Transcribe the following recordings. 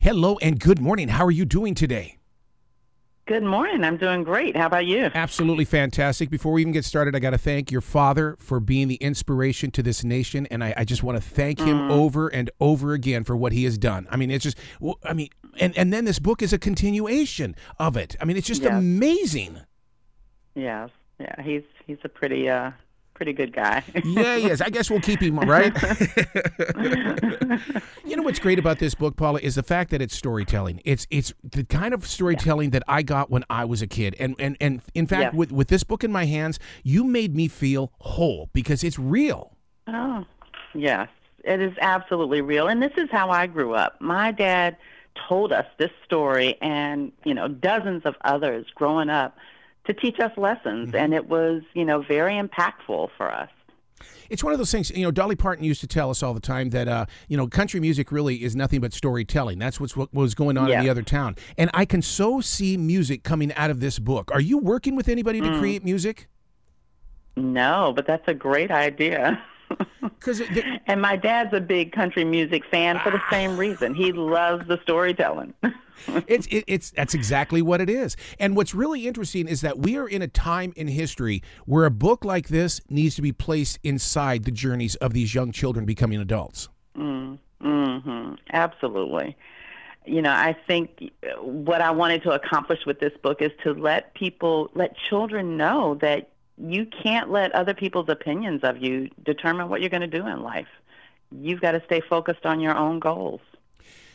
Hello and good morning. How are you doing today? Good morning. I'm doing great. How about you? Absolutely fantastic. Before we even get started, I got to thank your father for being the inspiration to this nation. And I, I just want to thank him Mm. over and over again for what he has done. I mean, it's just, I mean, and, and then this book is a continuation of it. I mean, it's just Yes. amazing. Yes. Yeah. He's he's a pretty uh pretty good guy. Yeah, yes. I guess we'll keep him, right? you know what's great about this book, Paula, is the fact that it's storytelling. It's it's the kind of storytelling that I got when I was a kid. And and, and in fact, Yes. with, with this book in my hands, you made me feel whole because it's real. oh. Yes. It is absolutely real. And this is how I grew up. My dad told us this story and, you know, dozens of others growing up to teach us lessons and it was, you know, very impactful for us. It's one of those things, you know, Dolly Parton used to tell us all the time that, uh, you know, country music really is nothing but storytelling. That's what's, what was going on in the other town. And I can so see music coming out of this book. Are you working with anybody Mm. to create music? No, but that's a great idea. Because And my dad's a big country music fan for the same reason. He loves the storytelling. it's it, it's that's exactly what it is. And what's really interesting is that we are in a time in history where a book like this needs to be placed inside the journeys of these young children becoming adults. Mm, hmm Absolutely. You know, I think what I wanted to accomplish with this book is to let people, let children know that you can't let other people's opinions of you determine what you're going to do in life. You've got to stay focused on your own goals.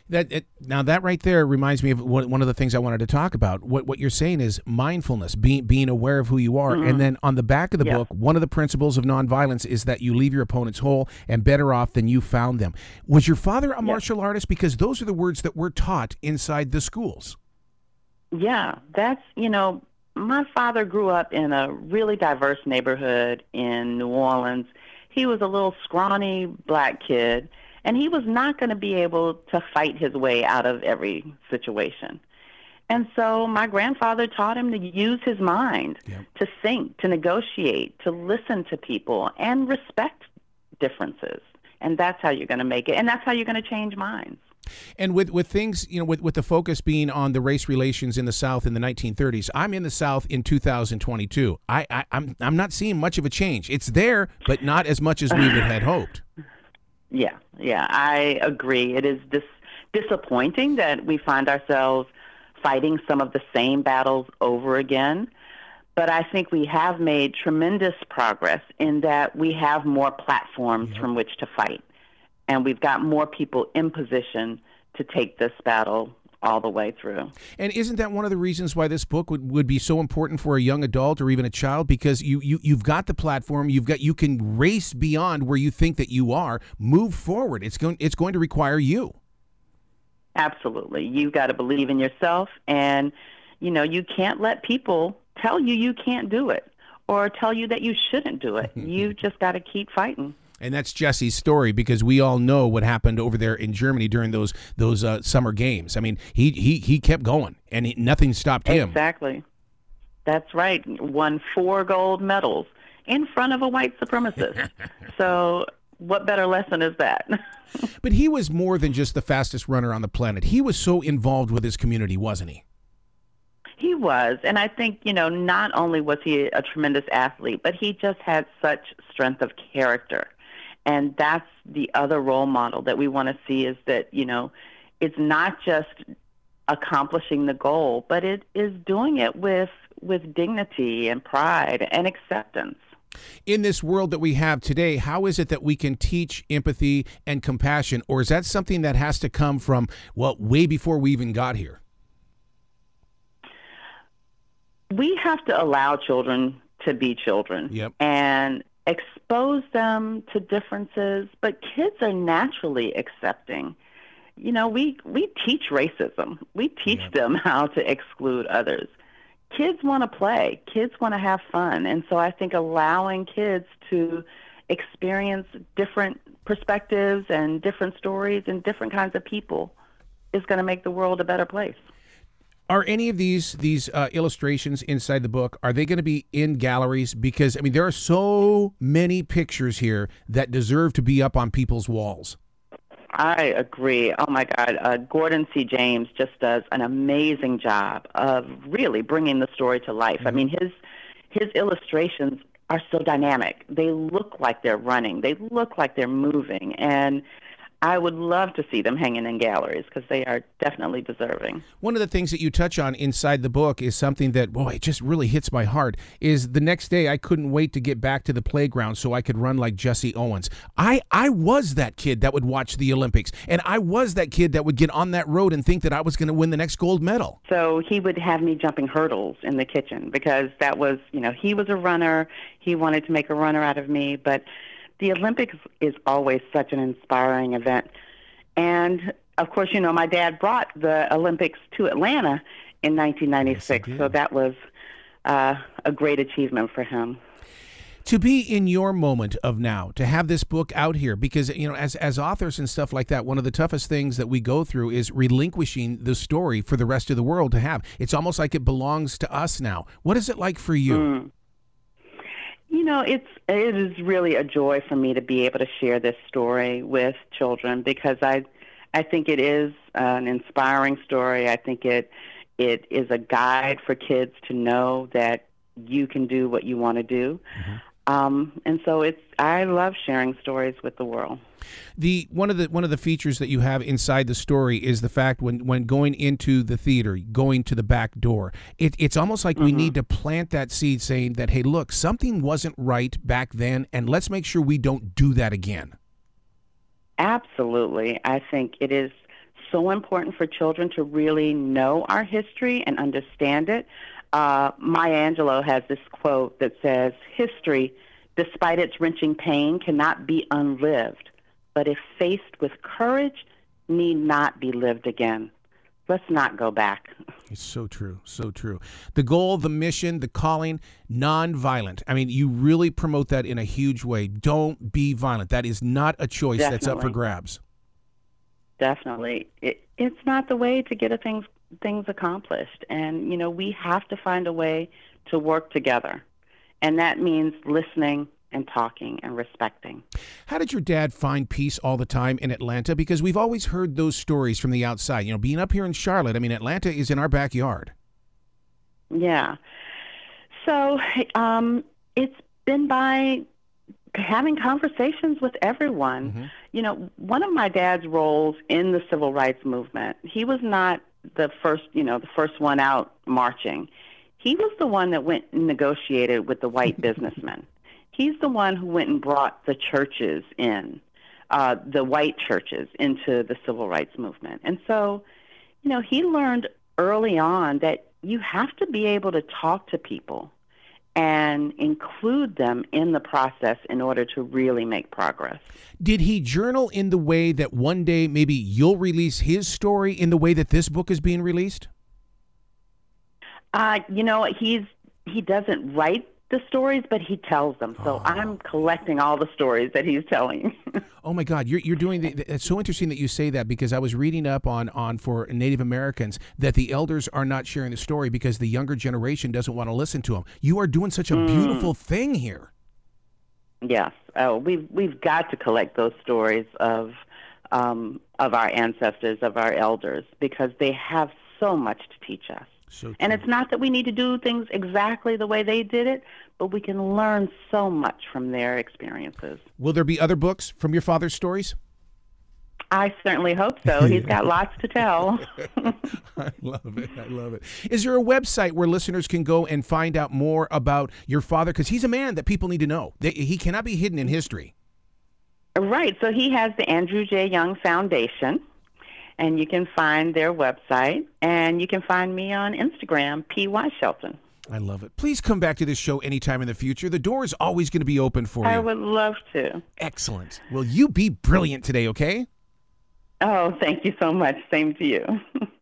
That it, now that right there reminds me of one, one of the things I wanted to talk about. What what you're saying is mindfulness, being being aware of who you are, and mm-hmm. then on the back of the Yeah. book, one of the principles of nonviolence is that you leave your opponents whole and better off than you found them. Was your father a martial artist? Because those are the words that were taught inside the schools. Yeah, that's, you know, my father grew up in a really diverse neighborhood in New Orleans. He was a little scrawny black kid, and he was not going to be able to fight his way out of every situation. And so my grandfather taught him to use his mind, Yep. to think, to negotiate, to listen to people, and respect differences. And that's how you're going to make it. And that's how you're going to change minds. And with, with things, you know, with, with the focus being on the race relations in the South in the 1930s, I'm in the South in 2022. I, I I'm I'm not seeing much of a change. It's there, but not as much as we had hoped. Yeah, yeah, I agree. It is dis- disappointing that we find ourselves fighting some of the same battles over again. But I think we have made tremendous progress in that we have more platforms from which to fight. And we've got more people in position to take this battle all the way through. And isn't that one of the reasons why this book would, would be so important for a young adult or even a child? Because you, you you've got the platform, you've got you can race beyond where you think that you are, move forward. It's going it's going to require you. Absolutely. You've got to believe in yourself and you know, you can't let people tell you you can't do it or tell you that you shouldn't do it. you just got to keep fighting. And that's Jesse's story because we all know what happened over there in Germany during those those uh, summer games. I mean, he he he kept going and he, nothing stopped him. Exactly. That's right. Won four gold medals in front of a white supremacist. so, what better lesson is that? But he was more than just the fastest runner on the planet. He was so involved with his community, wasn't he? He was. And I think, you know, not only was he a tremendous athlete, but he just had such strength of character. And that's the other role model that we want to see is that, you know, it's not just accomplishing the goal, but it is doing it with with dignity and pride and acceptance. in this world that we have today, how is it that we can teach empathy and compassion? Or is that something that has to come from, well, way before we even got here? we have to allow children to be children Yep. and expose them to differences but kids are naturally accepting. You know we we teach racism. We teach them how to exclude others. Kids want to play. Kids want to have fun. And so i think allowing kids to experience different perspectives and different stories and different kinds of people is going to make the world a better place Are any of these these uh, illustrations inside the book are they going to be in galleries? Because I mean, there are so many pictures here that deserve to be up on people's walls. I agree. Oh my God, uh, Gordon C. James just does an amazing job of really bringing the story to life. Mm-hmm. I mean, his his illustrations are so dynamic. They look like they're running. They look like they're moving, and I would love to see them hanging in galleries because they are definitely deserving. One of the things that you touch on inside the book is something that, boy, it just really hits my heart. Is the next day I couldn't wait to get back to the playground so I could run like Jesse Owens. I I was that kid that would watch the Olympics, and I was that kid that would get on that road and think that I was going to win the next gold medal. So he would have me jumping hurdles in the kitchen because that was, you know, he was a runner. He wanted to make a runner out of me, but the Olympics is always such an inspiring event. And of course, you know, my dad brought the Olympics to Atlanta in 1996, yes, so that was uh, a great achievement for him. To be in your moment of now to have this book out here because you know as as authors and stuff like that one of the toughest things that we go through is relinquishing the story for the rest of the world to have. It's almost like it belongs to us now. What is it like for you? Mm. You know, it's it is really a joy for me to be able to share this story with children because I I think it is an inspiring story. I think it it is a guide for kids to know that you can do what you want to do. Mm-hmm. Um, and so it's I love sharing stories with the world. The one of the one of the features that you have inside the story is the fact when when going into the theater, going to the back door, it, it's almost like mm-hmm. we need to plant that seed, saying that hey, look, something wasn't right back then, and let's make sure we don't do that again. Absolutely, I think it is so important for children to really know our history and understand it uh, Maya Angelou has this quote that says, History, despite its wrenching pain, cannot be unlived, but if faced with courage, need not be lived again. Let's not go back. It's so true, so true. The goal, the mission, the calling, non-violent. I mean, you really promote that in a huge way. Don't be violent. That is not a choice Definitely. that's up for grabs. Definitely. It, it's not the way to get a things things accomplished. And, you know, we have to find a way to work together. And that means listening and talking and respecting. How did your dad find peace all the time in Atlanta? Because we've always heard those stories from the outside. You know, being up here in Charlotte, I mean, Atlanta is in our backyard. Yeah. So um, it's been by having conversations with everyone. Mm-hmm. You know, one of my dad's roles in the civil rights movement, he was not the first, you know, the first one out marching. He was the one that went and negotiated with the white businessmen. He's the one who went and brought the churches in, uh, the white churches into the civil rights movement. And so, you know, he learned early on that you have to be able to talk to people and include them in the process in order to really make progress. Did he journal in the way that one day maybe you'll release his story in the way that this book is being released? Uh, you know, he's he doesn't write the stories, but he tells them. So oh. I'm collecting all the stories that he's telling. oh my God, you're you're doing the, it's so interesting that you say that because I was reading up on on for Native Americans that the elders are not sharing the story because the younger generation doesn't want to listen to them. You are doing such a mm. beautiful thing here. Yes, oh, we've we've got to collect those stories of um, of our ancestors, of our elders, because they have so much to teach us. So and it's not that we need to do things exactly the way they did it, but we can learn so much from their experiences. Will there be other books from your father's stories? I certainly hope so. He's got lots to tell. I love it. I love it. Is there a website where listeners can go and find out more about your father? Because he's a man that people need to know. He cannot be hidden in history. Right. So he has the Andrew J. Young Foundation and you can find their website, and you can find me on Instagram, P.Y. Shelton. I love it. Please come back to this show anytime in the future. The door is always going to be open for you. I would love to. Excellent. Will you be brilliant today, okay? Oh, thank you so much. Same to you.